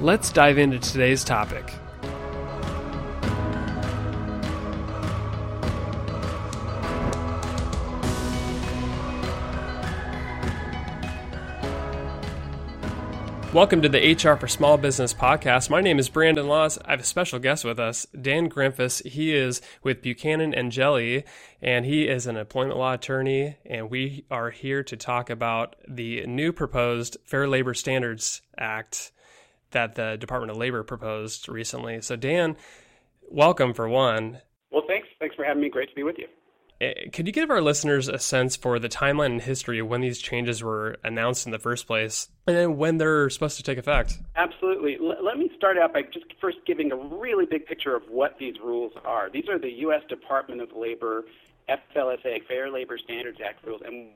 Let's dive into today's topic. Welcome to the HR for Small Business podcast. My name is Brandon Laws. I have a special guest with us, Dan Grinfuss. He is with Buchanan Angeli, and he is an employment law attorney. And we are here to talk about the new proposed Fair Labor Standards Act that the Department of Labor proposed recently. So, Dan, welcome for one. Well, thanks. Thanks for having me. Great to be with you. Eh, could you give our listeners a sense for the timeline and history of when these changes were announced in the first place and then when they're supposed to take effect? Absolutely. L- let me start out by just first giving a really big picture of what these rules are. These are the U.S. Department of Labor FLSA, Fair Labor Standards Act rules, and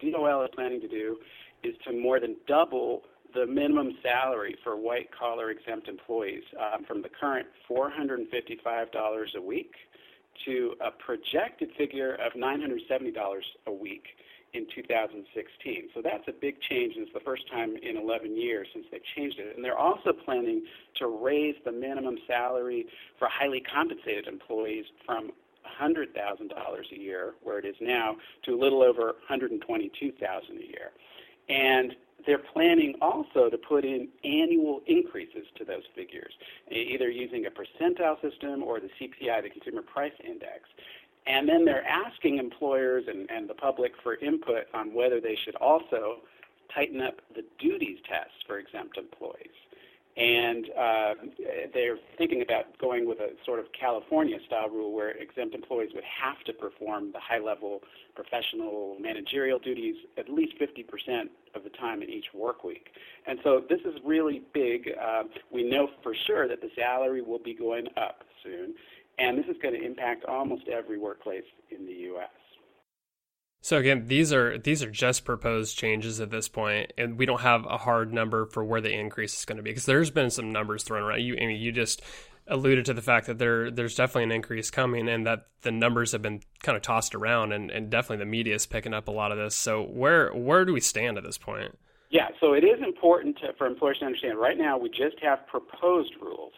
DOL is planning to do is to more than double the minimum salary for white collar exempt employees um, from the current $455 a week to a projected figure of $970 a week in 2016. So that's a big change, and it's the first time in 11 years since they've changed it. And they're also planning to raise the minimum salary for highly compensated employees from $100,000 a year, where it is now, to a little over $122,000 a year. And they're planning also to put in annual increases to those figures, either using a percentile system or the CPI, the Consumer Price Index. And then they're asking employers and, and the public for input on whether they should also tighten up the duties test for exempt employees and uh, they're thinking about going with a sort of California style rule where exempt employees would have to perform the high level professional managerial duties at least 50% of the time in each work week. And so this is really big. Uh, we know for sure that the salary will be going up soon, and this is going to impact almost every workplace in the U.S. So again, these are these are just proposed changes at this point, and we don't have a hard number for where the increase is going to be because there's been some numbers thrown around. You, I mean, you just alluded to the fact that there there's definitely an increase coming, and that the numbers have been kind of tossed around, and, and definitely the media is picking up a lot of this. So where where do we stand at this point? Yeah, so it is important to, for employers to understand. Right now, we just have proposed rules,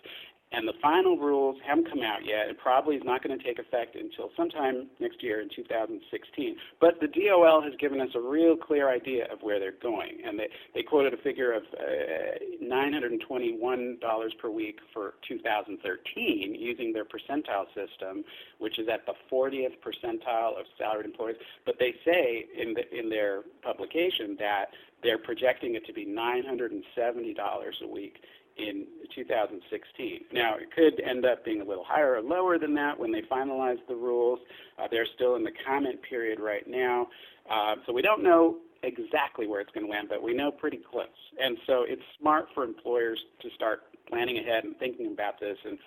and the final rules haven't come out yet. It probably is not going to take effect until sometime next year in 2016. But the DOL has given us a real clear idea of where they're going. And they, they quoted a figure of uh, $921 per week for 2013 using their percentile system, which is at the 40th percentile of salaried employees. But they say in, the, in their publication that they're projecting it to be $970 a week in 2016. Now, it could end up being a little higher or lower than that when they finalize the rules. Uh, they're still in the comment period right now, uh, so we don't know exactly where it's going to land, but we know pretty close. And so it's smart for employers to start planning ahead and thinking about this and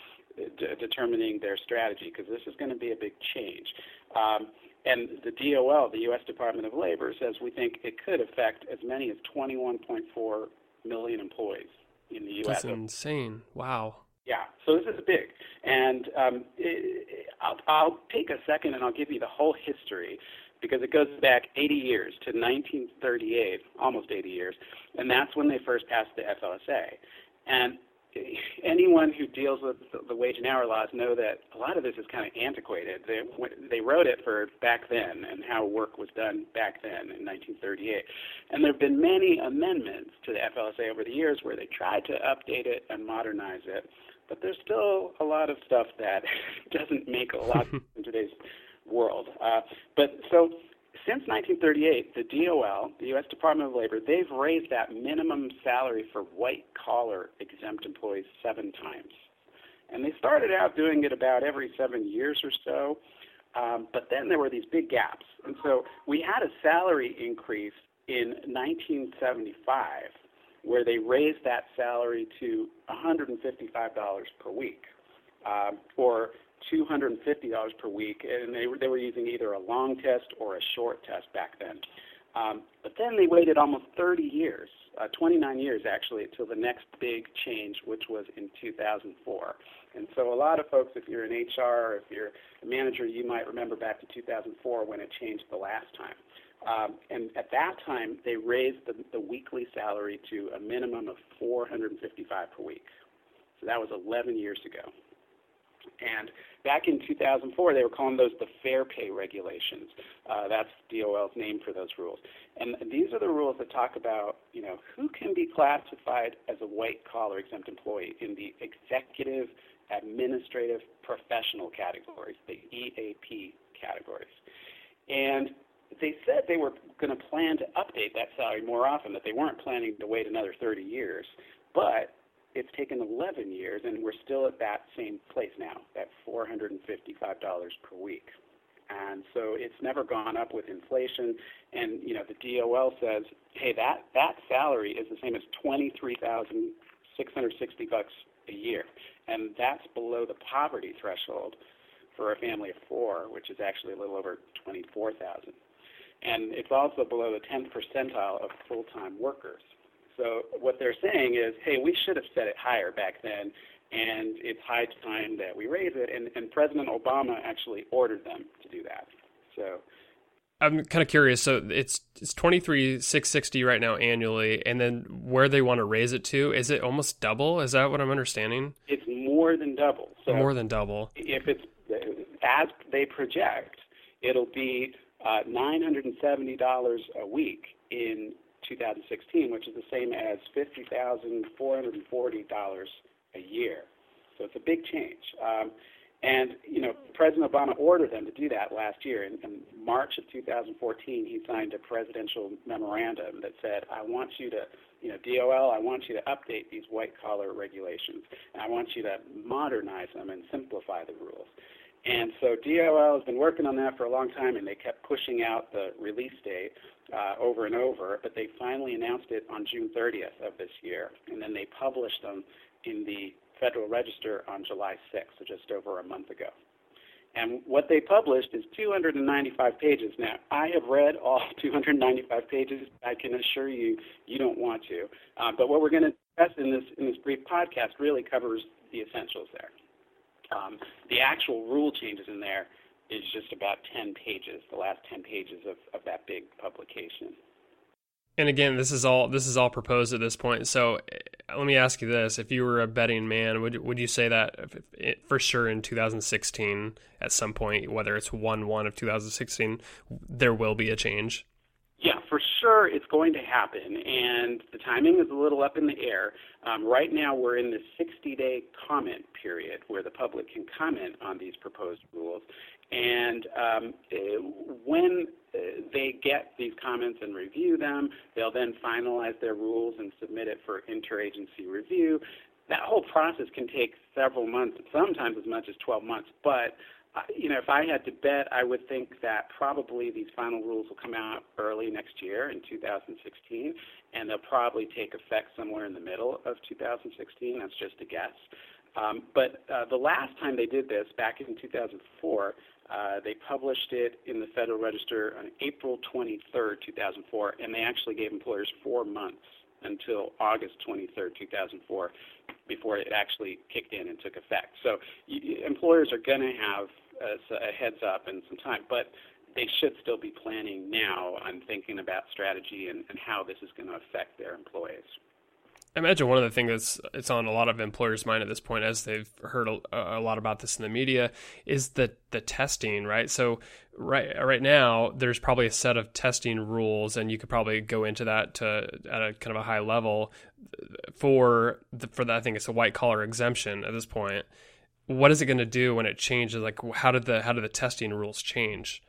d- determining their strategy because this is going to be a big change. Um, and the DOL, the U.S. Department of Labor, says we think it could affect as many as 21.4 million employees in the U.S. That's insane. Wow. Yeah, so this is big, and um, it, I'll, I'll take a second and I'll give you the whole history because it goes back 80 years to 1938, almost 80 years, and that's when they first passed the FLSA. And anyone who deals with the wage and hour laws know that a lot of this is kind of antiquated. They they wrote it for back then and how work was done back then in 1938. And there have been many amendments to the FLSA over the years where they tried to update it and modernize it. But there's still a lot of stuff that doesn't make a lot in today's world. Uh, but so since 1938, the DOL, the U.S. Department of Labor, they've raised that minimum salary for white collar exempt employees seven times. And they started out doing it about every seven years or so. Um, but then there were these big gaps. And so we had a salary increase in 1975 where they raised that salary to $155 per week, um, or $250 per week, and they were, they were using either a long test or a short test back then. Um, but then they waited almost 30 years, uh, 29 years actually, until the next big change, which was in 2004. And so a lot of folks, if you're in HR or if you're a manager, you might remember back to 2004 when it changed the last time. Um, and at that time, they raised the, the weekly salary to a minimum of 455 per week. So that was 11 years ago. And back in 2004, they were calling those the fair pay regulations. Uh, that's DOL's name for those rules. And these are the rules that talk about, you know, who can be classified as a white collar exempt employee in the executive, administrative, professional categories, the EAP categories. And they said they were going to plan to update that salary more often, that they weren't planning to wait another 30 years. But it's taken 11 years, and we're still at that same place now, at $455 per week. And so it's never gone up with inflation. And you know, the DOL says, hey, that that salary is the same as 23,660 bucks a year, and that's below the poverty threshold for a family of four, which is actually a little over 24,000. And it's also below the 10th percentile of full-time workers. So what they're saying is, hey, we should have set it higher back then, and it's high time that we raise it. And, and President Obama actually ordered them to do that. So I'm kind of curious. So it's it's twenty three six sixty right now annually, and then where they want to raise it to is it almost double? Is that what I'm understanding? It's more than double. So more than double. If it's as they project, it'll be uh, nine hundred and seventy dollars a week in 2016, which is the same as $50,440 a year. So it's a big change. Um, and, you know, President Obama ordered them to do that last year. In, in March of 2014, he signed a presidential memorandum that said, I want you to, you know, DOL, I want you to update these white collar regulations. And I want you to modernize them and simplify the rules. And so DOL has been working on that for a long time, and they kept pushing out the release date uh, over and over, but they finally announced it on June 30th of this year, and then they published them in the Federal Register on July 6th, so just over a month ago. And what they published is 295 pages. Now, I have read all 295 pages. I can assure you, you don't want to. Uh, but what we're going to discuss in this in this brief podcast really covers the essentials there. Um, the actual rule changes in there is just about 10 pages, the last 10 pages of, of that big publication. And again, this is all this is all proposed at this point. So let me ask you this: If you were a betting man, would would you say that for sure in 2016, at some point, whether it's one one of 2016, there will be a change? For sure it's going to happen, and the timing is a little up in the air. Um, right now, we're in the 60 day comment period where the public can comment on these proposed rules. And um, when uh, they get these comments and review them, they'll then finalize their rules and submit it for interagency review. That whole process can take several months, sometimes as much as 12 months, but you know, if I had to bet, I would think that probably these final rules will come out early next year in 2016, and they'll probably take effect somewhere in the middle of 2016. That's just a guess. Um, but uh, the last time they did this, back in 2004, uh, they published it in the Federal Register on April 23rd, 2004, and they actually gave employers four months until August 23rd, 2004, before it actually kicked in and took effect. So y- employers are going to have a, a heads up and some time, but they should still be planning now on thinking about strategy and, and how this is going to affect their employees. I imagine one of the things that's it's on a lot of employers' mind at this point, as they've heard a, a, lot about this in the media, is the the testing, right? So right right now, there's probably a set of testing rules, and you could probably go into that to at a kind of a high level for the, for that. I think it's a white collar exemption at this point. What is it going to do when it changes? Like, how did the how did the testing rules change?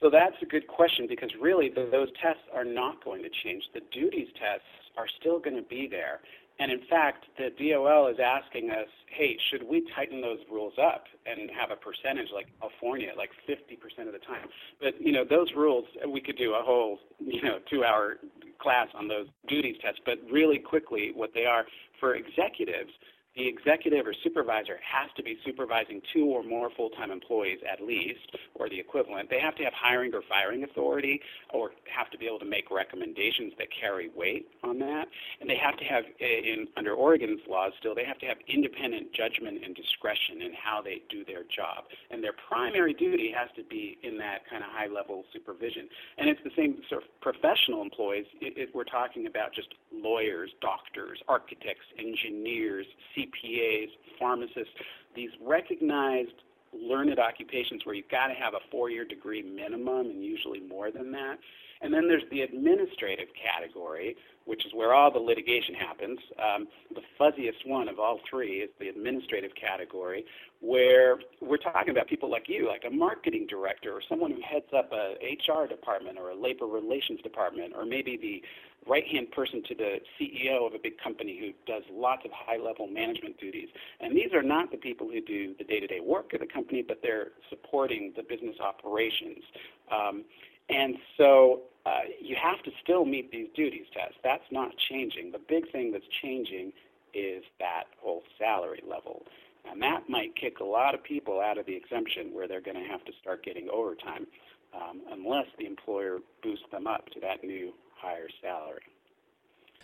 So that's a good question because really the, those tests are not going to change. The duties tests are still going to be there. And in fact, the DOL is asking us, hey, should we tighten those rules up and have a percentage like California, like 50% of the time? But, you know, those rules, we could do a whole, you know, two hour class on those duties tests. But really quickly, what they are for executives, the executive or supervisor has to be supervising two or more full-time employees at least, or the equivalent. They have to have hiring or firing authority, or have to be able to make recommendations that carry weight on that. And they have to have, in under Oregon's laws still, they have to have independent judgment and discretion in how they do their job. And their primary duty has to be in that kind of high-level supervision. And it's the same sort of professional employees. It, it, we're talking about just lawyers, doctors, architects, engineers, CPAs, pharmacists, these recognized learned occupations where you've got to have a four-year degree minimum and usually more than that. And then there's the administrative category, which is where all the litigation happens. Um, the fuzziest one of all three is the administrative category, where we're talking about people like you, like a marketing director or someone who heads up a HR department or a labor relations department, or maybe the right hand person to the CEO of a big company who does lots of high level management duties. And these are not the people who do the day to day work of the company, but they're supporting the business operations. Um, and so uh, you have to still meet these duties tests. That's not changing. The big thing that's changing is that whole salary level. And that might kick a lot of people out of the exemption where they're going to have to start getting overtime um, unless the employer boosts them up to that new higher salary.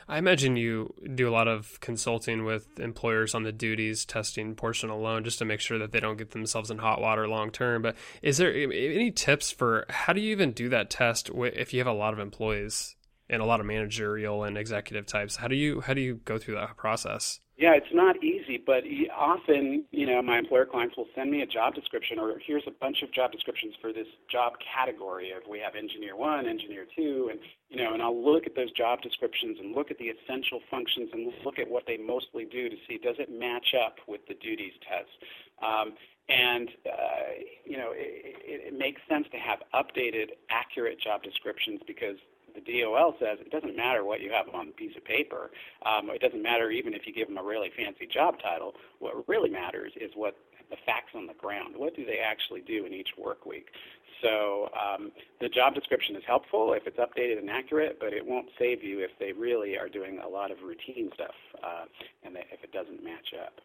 I imagine you do a lot of consulting with employers on the duties testing portion alone just to make sure that they don't get themselves in hot water long term. But is there any tips for how do you even do that test if you have a lot of employees and a lot of managerial and executive types? How do you how do you go through that process? Yeah, it's not easy, but often, you know, my employer clients will send me a job description or here's a bunch of job descriptions for this job category of we have engineer one, engineer two, and you know, and I'll look at those job descriptions and look at the essential functions and look at what they mostly do to see does it match up with the duties test. Um, and uh, you know, it, it makes sense to have updated, accurate job descriptions because the DOL says it doesn't matter what you have on the piece of paper. Um, it doesn't matter even if you give them a really fancy job title. What really matters is what the facts on the ground. What do they actually do in each work week? So um, the job description is helpful if it's updated and accurate, but it won't save you if they really are doing a lot of routine stuff uh, and if it doesn't match up.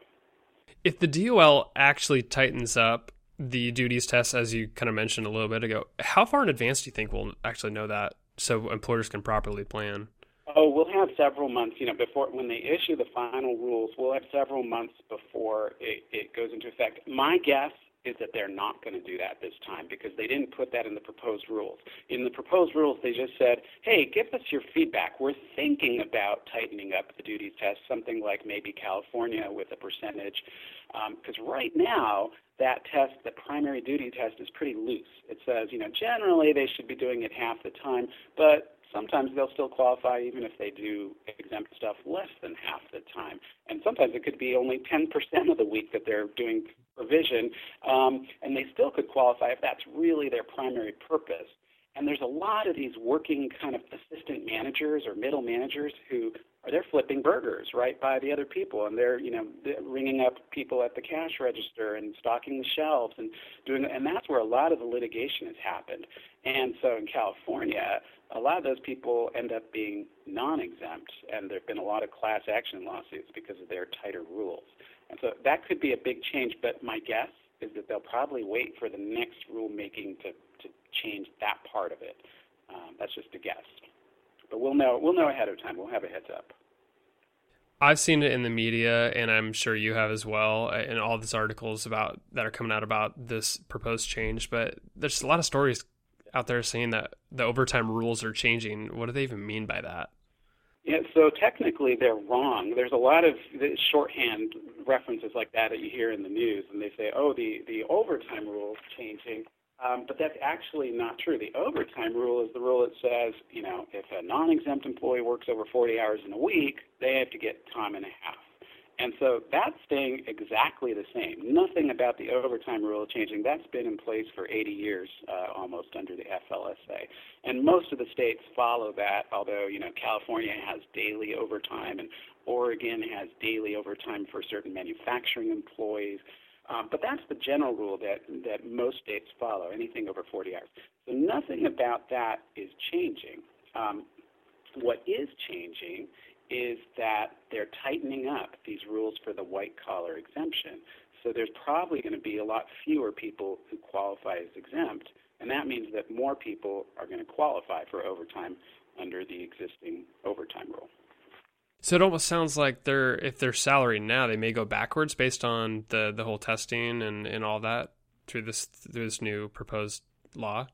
If the DOL actually tightens up the duties test, as you kind of mentioned a little bit ago, how far in advance do you think we'll actually know that? So employers can properly plan? Oh, we'll have several months. You know, before when they issue the final rules, we'll have several months before it, it goes into effect. My guess is that they're not going to do that this time because they didn't put that in the proposed rules. In the proposed rules, they just said, hey, give us your feedback. We're thinking about tightening up the duty test, something like maybe California with a percentage. Because um, right now, that test, the primary duty test, is pretty loose. It says, you know, generally they should be doing it half the time, but sometimes they'll still qualify even if they do exempt stuff less than half the time. And sometimes it could be only 10% of the week that they're doing provision, um, and they still could qualify if that's really their primary purpose. And there's a lot of these working kind of assistant managers or middle managers who are they're flipping burgers right by the other people, and they're you know ringing up people at the cash register and stocking the shelves and doing, and that's where a lot of the litigation has happened. And so in California, a lot of those people end up being non-exempt, and there've been a lot of class action lawsuits because of their tighter rules. And so that could be a big change, but my guess is that they'll probably wait for the next rulemaking to, to change that part of it. Um, that's just a guess. But we'll know we'll know ahead of time. We'll have a heads up. I've seen it in the media, and I'm sure you have as well, in all these articles about that are coming out about this proposed change. But there's a lot of stories out there saying that the overtime rules are changing. What do they even mean by that? Yeah, so technically they're wrong. There's a lot of shorthand references like that that you hear in the news, and they say, "Oh, the the overtime rule is changing," um, but that's actually not true. The overtime rule is the rule that says, you know, if a non-exempt employee works over 40 hours in a week, they have to get time and a half. And so that's staying exactly the same. Nothing about the overtime rule changing. That's been in place for 80 years uh, almost under the FLSA. And most of the states follow that, although, you know, California has daily overtime and Oregon has daily overtime for certain manufacturing employees. Um, but that's the general rule that, that most states follow, anything over 40 hours. So nothing about that is changing. Um, what is changing is that they're tightening up these rules for the white collar exemption. So there's probably going to be a lot fewer people who qualify as exempt, and that means that more people are going to qualify for overtime under the existing overtime rule. So it almost sounds like they're if they're salaried now, they may go backwards based on the the whole testing and, and all that through this through this new proposed law.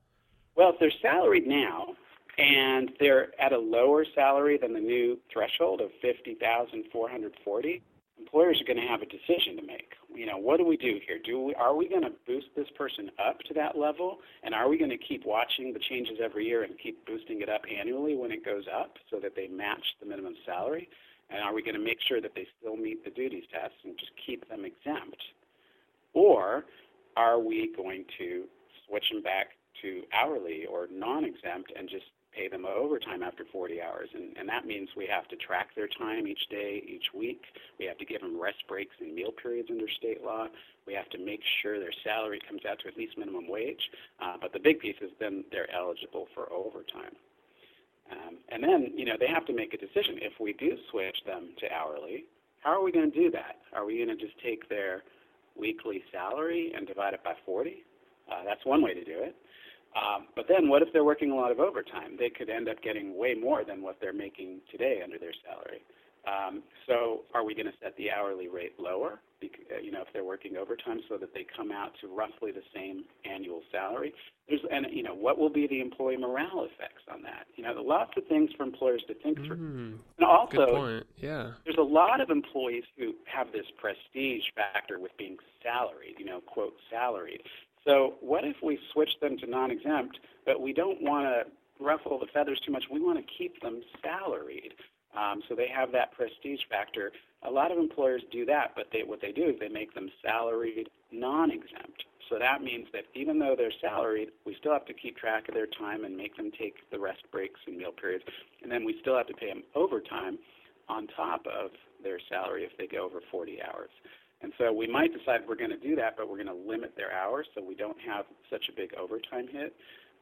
Well, if they're salaried now, and they're at a lower salary than the new threshold of 50,440, employers are going to have a decision to make. You know, what do we do here? Do we, are we going to boost this person up to that level, and are we going to keep watching the changes every year and keep boosting it up annually when it goes up so that they match the minimum salary? And are we going to make sure that they still meet the duties test and just keep them exempt? Or are we going to switch them back to hourly or non-exempt and just pay them overtime after 40 hours. And, and that means we have to track their time each day, each week. We have to give them rest breaks and meal periods under state law. We have to make sure their salary comes out to at least minimum wage. Uh, but the big piece is then they're eligible for overtime. Um, and then, you know, they have to make a decision. If we do switch them to hourly, how are we going to do that? Are we going to just take their weekly salary and divide it by 40? Uh, that's one way to do it. Um, but then, what if they're working a lot of overtime? They could end up getting way more than what they're making today under their salary. Um, so, are we going to set the hourly rate lower? Because, uh, you know, if they're working overtime, so that they come out to roughly the same annual salary. There's, and you know, what will be the employee morale effects on that? You know, lots of things for employers to think through. Mm, and also, good point. Yeah, there's a lot of employees who have this prestige factor with being salaried. You know, quote salaried. So what if we switch them to non-exempt, but we don't want to ruffle the feathers too much. We want to keep them salaried. Um, so they have that prestige factor. A lot of employers do that, but they, what they do is they make them salaried non-exempt. So that means that even though they're salaried, we still have to keep track of their time and make them take the rest breaks and meal periods. And then we still have to pay them overtime on top of their salary if they go over 40 hours. And so we might decide we're going to do that, but we're going to limit their hours so we don't have such a big overtime hit,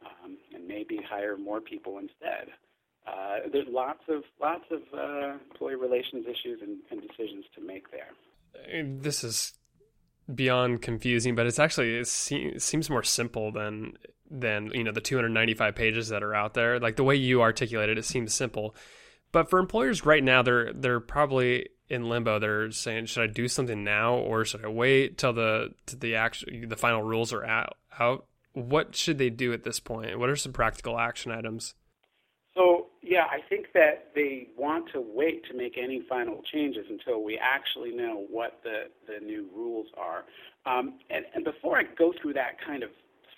um, and maybe hire more people instead. Uh, there's lots of lots of uh, employee relations issues and, and decisions to make there. This is beyond confusing, but it's actually it seems more simple than than you know the 295 pages that are out there. Like the way you articulate it, it seems simple. But for employers right now, they're they're probably in limbo. They're saying, should I do something now or should I wait till the till the actual the final rules are out? Out. What should they do at this point? What are some practical action items? So yeah, I think that they want to wait to make any final changes until we actually know what the the new rules are. Um, and, and before I go through that kind of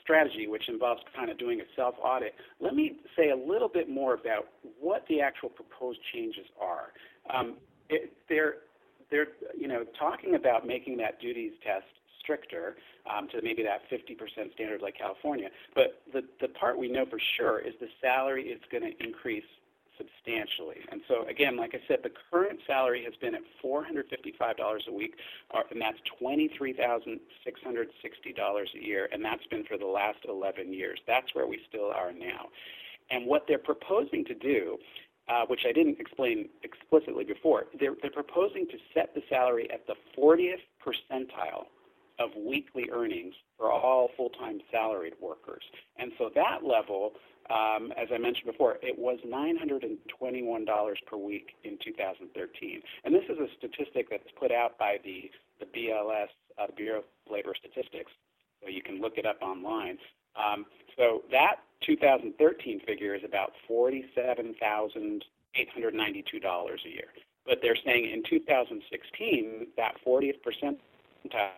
strategy, which involves kind of doing a self audit, let me say a little bit more about what the actual proposed changes are. Um, it, they're they're you know talking about making that duties test stricter um, to maybe that 50% standard like California. But the the part we know for sure is the salary is going to increase substantially. And so again, like I said, the current salary has been at $455 a week, uh, and that's $23,660 a year, and that's been for the last 11 years. That's where we still are now. And what they're proposing to do uh, which I didn't explain explicitly before, they're, they're proposing to set the salary at the 40th percentile of weekly earnings for all full-time salaried workers. And so that level, um, as I mentioned before, it was $921 per week in 2013. And this is a statistic that's put out by the, the BLS, uh, Bureau of Labor Statistics, so you can look it up online. Um, so that 2013 figure is about $47,892 a year. But they're saying in 2016, that 40th percentile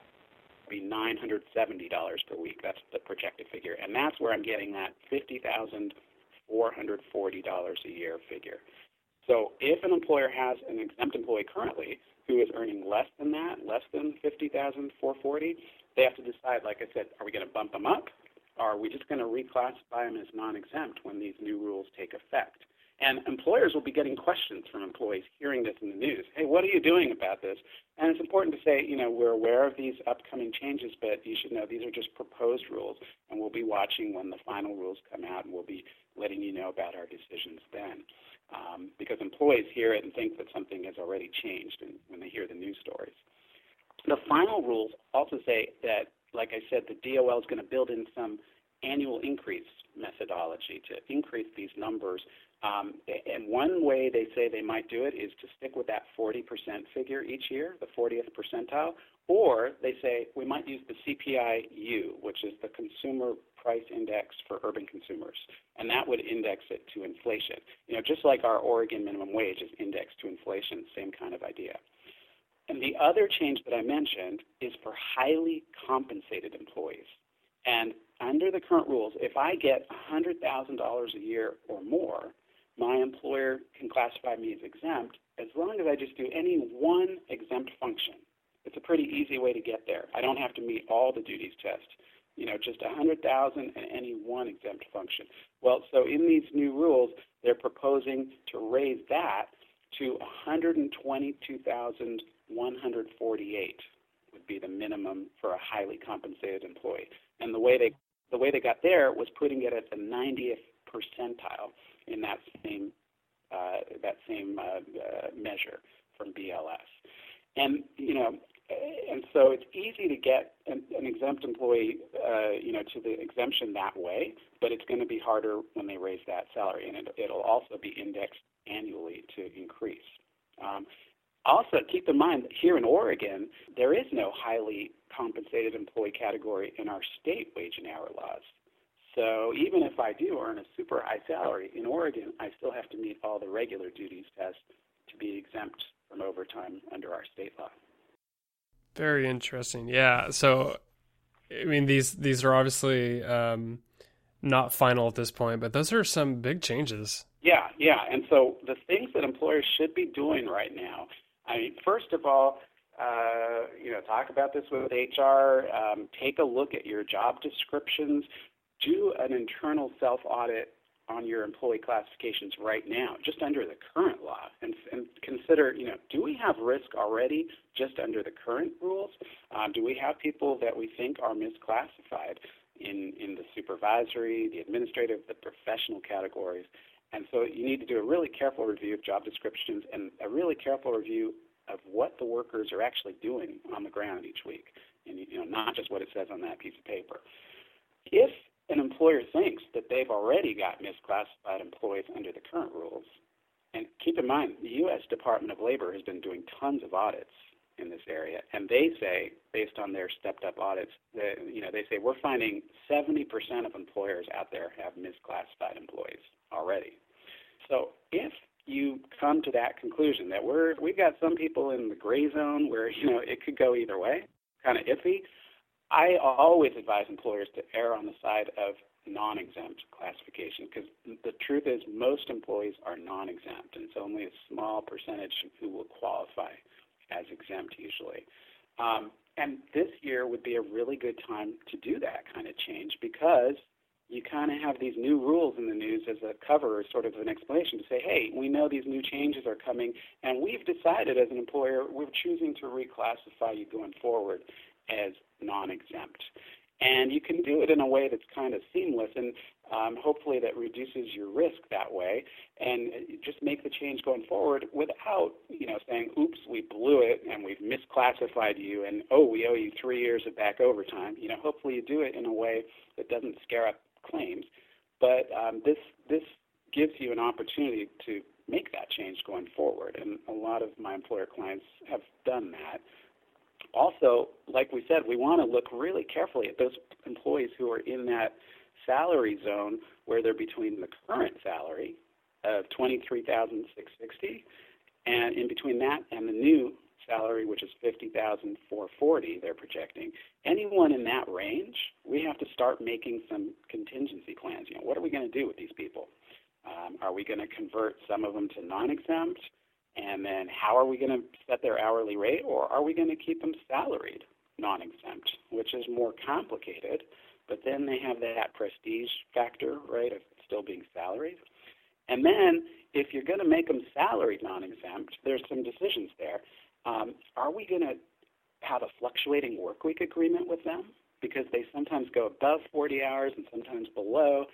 be $970 per week. That's the projected figure. And that's where I'm getting that $50,440 a year figure. So if an employer has an exempt employee currently who is earning less than that, less than 50,440, they have to decide, like I said, are we going to bump them up? Are we just going to reclassify them as non-exempt when these new rules take effect? And employers will be getting questions from employees hearing this in the news. Hey, what are you doing about this? And it's important to say, you know, we're aware of these upcoming changes, but you should know these are just proposed rules, and we'll be watching when the final rules come out, and we'll be letting you know about our decisions then. Um, because employees hear it and think that something has already changed when they hear the news stories. The final rules also say that, like I said, the DOL is going to build in some annual increase methodology to increase these numbers um, and one way they say they might do it is to stick with that 40% figure each year, the 40th percentile, or they say we might use the CPI-U, which is the Consumer Price Index for urban consumers, and that would index it to inflation. You know, just like our Oregon minimum wage is indexed to inflation, same kind of idea. And the other change that I mentioned is for highly compensated employees. And under the current rules, if I get $100,000 a year or more, my employer can classify me as exempt as long as I just do any one exempt function. It's a pretty easy way to get there. I don't have to meet all the duties tests. You know, just 100,000 and any one exempt function. Well, so in these new rules, they're proposing to raise that to 122,148 would be the minimum for a highly compensated employee. And the way they the way they got there was putting it at the 90th percentile in that same uh, that same uh, uh, measure from BLS. And you know, and so it's easy to get an, an exempt employee, uh, you know, to the exemption that way, but it's going to be harder when they raise that salary, and it, it'll also be indexed annually to increase. Um, also, keep in mind that here in Oregon, there is no highly compensated employee category in our state wage and hour laws. So even if I do earn a super high salary in Oregon, I still have to meet all the regular duties tests to be exempt from overtime under our state law. Very interesting. Yeah. So, I mean, these these are obviously um, not final at this point, but those are some big changes. Yeah, yeah. And so the things that employers should be doing right now. I mean, first of all, uh, you know, talk about this with HR. Um, take a look at your job descriptions do an internal self audit on your employee classifications right now, just under the current law, and, and consider, you know, do we have risk already just under the current rules? Um, do we have people that we think are misclassified in, in the supervisory, the administrative, the professional categories? And so you need to do a really careful review of job descriptions and a really careful review of what the workers are actually doing on the ground each week, and you know, not just what it says on that piece of paper. If an employer thinks that they've already got misclassified employees under the current rules. And keep in mind, the U.S. Department of Labor has been doing tons of audits in this area, and they say, based on their stepped-up audits, that you know they say we're finding 70% of employers out there have misclassified employees already. So if you come to that conclusion that we're we've got some people in the gray zone where you know it could go either way, kind of iffy, I always advise employers to err on the side of non-exempt classification because the truth is most employees are non-exempt and it's only a small percentage who will qualify as exempt usually. Um, and this year would be a really good time to do that kind of change because you kind of have these new rules in the news as a cover, sort of an explanation to say, hey, we know these new changes are coming, and we've decided as an employer we're choosing to reclassify you going forward as non-exempt. And you can do it in a way that's kind of seamless, and um, hopefully that reduces your risk that way, and just make the change going forward without, you know, saying, "Oops, we blew it, and we've misclassified you, and oh, we owe you three years of back overtime." You know, hopefully you do it in a way that doesn't scare up claims, but um, this this gives you an opportunity to make that change going forward, and a lot of my employer clients have done that. Also, like we said, we want to look really carefully at those employees who are in that salary zone where they're between the current salary of 23,660 and in between that and the new salary which is 50,440 they're projecting. Anyone in that range, start making some contingency plans. You know, what are we going to do with these people? Um, are we going to convert some of them to non-exempt? And then how are we going to set their hourly rate, or are we going to keep them salaried non-exempt, which is more complicated? But then they have that prestige factor, right, of still being salaried. And then if you're going to make them salaried non-exempt, there's some decisions there. Um, are we going to have a fluctuating work week agreement with them? Because they sometimes go above 40 hours and sometimes below.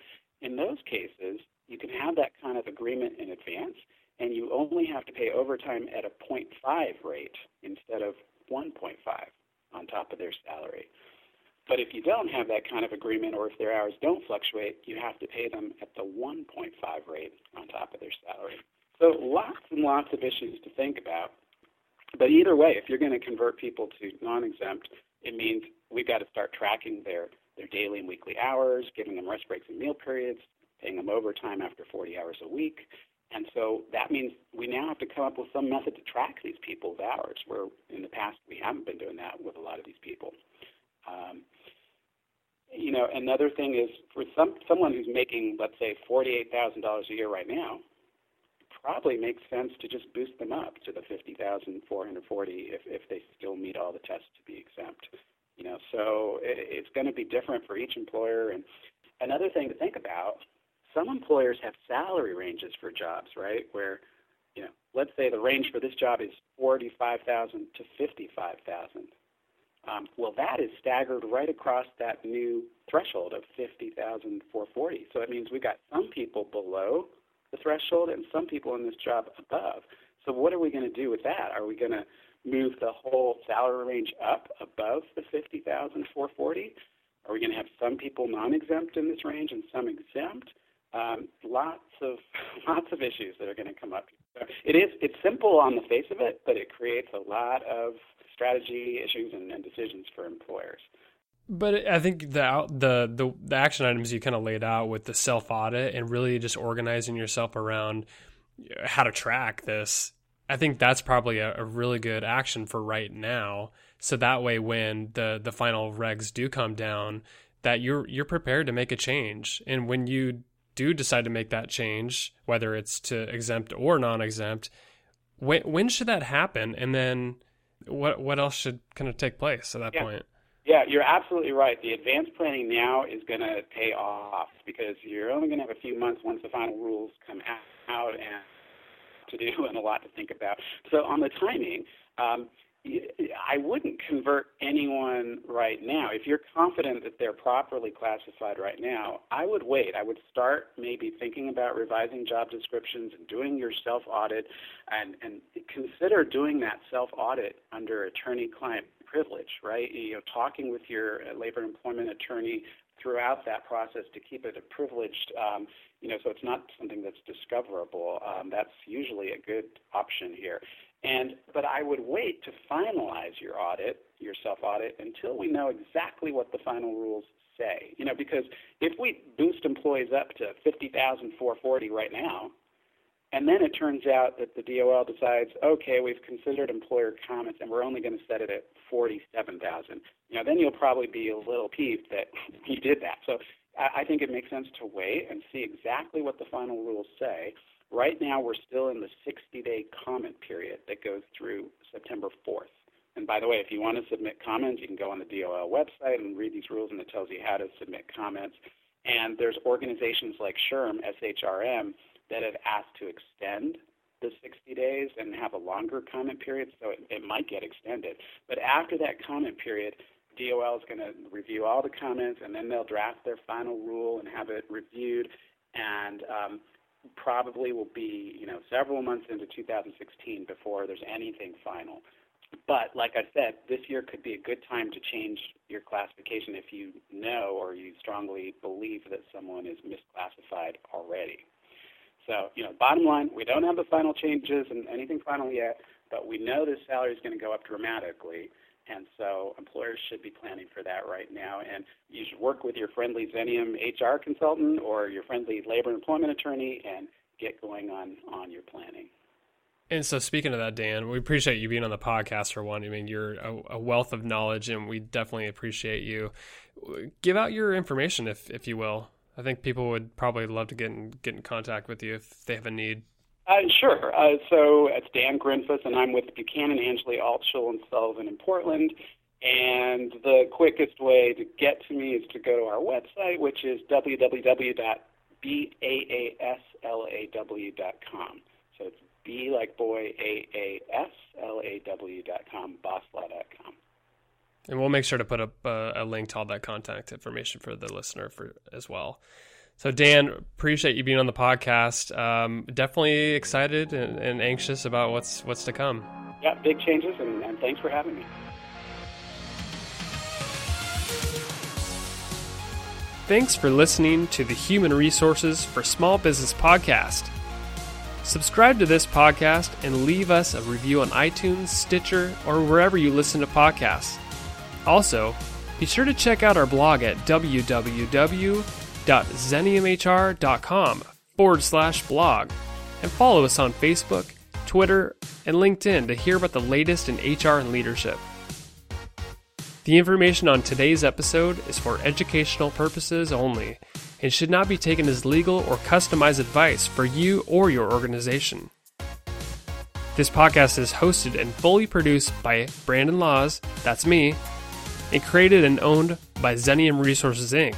In those cases, you can have that kind of agreement in advance, and you only have to pay overtime at a 0.5 rate instead of 1.5 on top of their salary. But if you don't have that kind of agreement or if their hours don't fluctuate, you have to pay them at the 1.5 rate on top of their salary. So lots and lots of issues to think about. But either way, if you're going to convert people to non-exempt, it means we've got to start tracking their, their daily and weekly hours, giving them rest breaks and meal periods, paying them overtime after 40 hours a week. And so that means we now have to come up with some method to track these people's hours, where in the past we haven't been doing that with a lot of these people. Um, you know, another thing is for some someone who's making, let's say, forty-eight thousand dollars a year right now, probably makes sense to just boost them up to the fifty thousand four hundred forty if if they still meet all the tests to be exempt. You know, so it, it's going to be different for each employer. And another thing to think about: some employers have salary ranges for jobs, right? Where you know, let's say the range for this job is forty-five thousand to fifty-five thousand um, well, that is staggered right across that new threshold of 50,440. So it means we got some people below the threshold and some people in this job above. So what are we going to do with that? Are we going to move the whole salary range up above the 50,440? Are we going to have some people non-exempt in this range and some exempt? Um, lots of lots of issues that are going to come up. It is it's simple on the face of it, but it creates a lot of strategy issues and, and decisions for employers. But I think the the the, the action items you kind of laid out with the self audit and really just organizing yourself around uh, how to track this, I think that's probably a, a really good action for right now. So that way, when the the final regs do come down, that you're you're prepared to make a change, and when you do decide to make that change, whether it's to exempt or non-exempt, when when should that happen? And then what what else should kind of take place at that yeah. point? Yeah, you're absolutely right. The advanced planning now is going to pay off because you're only going to have a few months once the final rules come out and to do and a lot to think about. So on the timing, um, I wouldn't convert anyone right now. If you're confident that they're properly classified right now, I would wait. I would start maybe thinking about revising job descriptions and doing your self audit and, and consider doing that self audit under attorney client privilege, right? You know, talking with your labor and employment attorney throughout that process to keep it a privileged, um, you know, so it's not something that's discoverable. Um, that's usually a good option here. And but I would wait to finalize your audit, your self audit, until we know exactly what the final rules say. You know, because if we boost employees up to fifty thousand four forty right now, and then it turns out that the DOL decides, okay, we've considered employer comments and we're only going to set it at 47,000. You know, then you'll probably be a little peeved that you did that. So I think it makes sense to wait and see exactly what the final rules say Right now, we're still in the 60 day comment period that goes through September 4th. And by the way, if you want to submit comments, you can go on the DOL website and read these rules, and it tells you how to submit comments. And there's organizations like SHRM, SHRM, that have asked to extend the 60 days and have a longer comment period, so it, it might get extended. But after that comment period, DOL is going to review all the comments, and then they'll draft their final rule and have it reviewed. And um, probably will be, you know, several months into 2016 before there's anything final. But like I said, this year could be a good time to change your classification if you know or you strongly believe that someone is misclassified already. So, you know, bottom line, we don't have the final changes and anything final yet, but we know this salary is going to go up dramatically. And so employers should be planning for that right now. And you should work with your friendly Xenium HR consultant or your friendly labor and employment attorney and get going on, on your planning. And so, speaking of that, Dan, we appreciate you being on the podcast for one. I mean, you're a, a, wealth of knowledge, and we definitely appreciate you. Give out your information, if if you will, I think people would probably love to get in, get in contact with you if they have a need. Uh, sure. Uh, so it's Dan Grinfuss, and I'm with Buchanan, Angeli, Altschul, and Sullivan in Portland. And the quickest way to get to me is to go to our website, which is www.baaslaw.com. So it's B like boy, A A S L A W dot com, baaslaw.com. And we'll make sure to put up uh, a link to all that contact information for the listener for as well. So Dan, appreciate you being on the podcast. Um, definitely excited and, and, anxious about what's what's to come. Yeah, big changes, and, and thanks for having me. Thanks for listening to the Human Resources for Small Business podcast. Subscribe to this podcast and leave us a review on iTunes, Stitcher, or wherever you listen to podcasts. Also, be sure to check out our blog at www.xeniumhr.com forward slash blog and follow us on Facebook, Twitter, and LinkedIn to hear about the latest in HR and leadership. The information on today's episode is for educational purposes only and should not be taken as legal or customized advice for you or your organization. This podcast is hosted and fully produced by Brandon Laws, that's me, and created and owned by Xenium Resources Inc.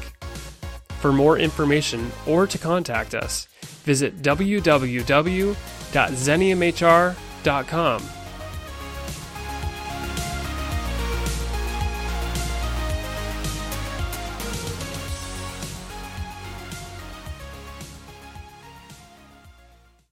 For more information or to contact us, visit www.xeniumhr.com.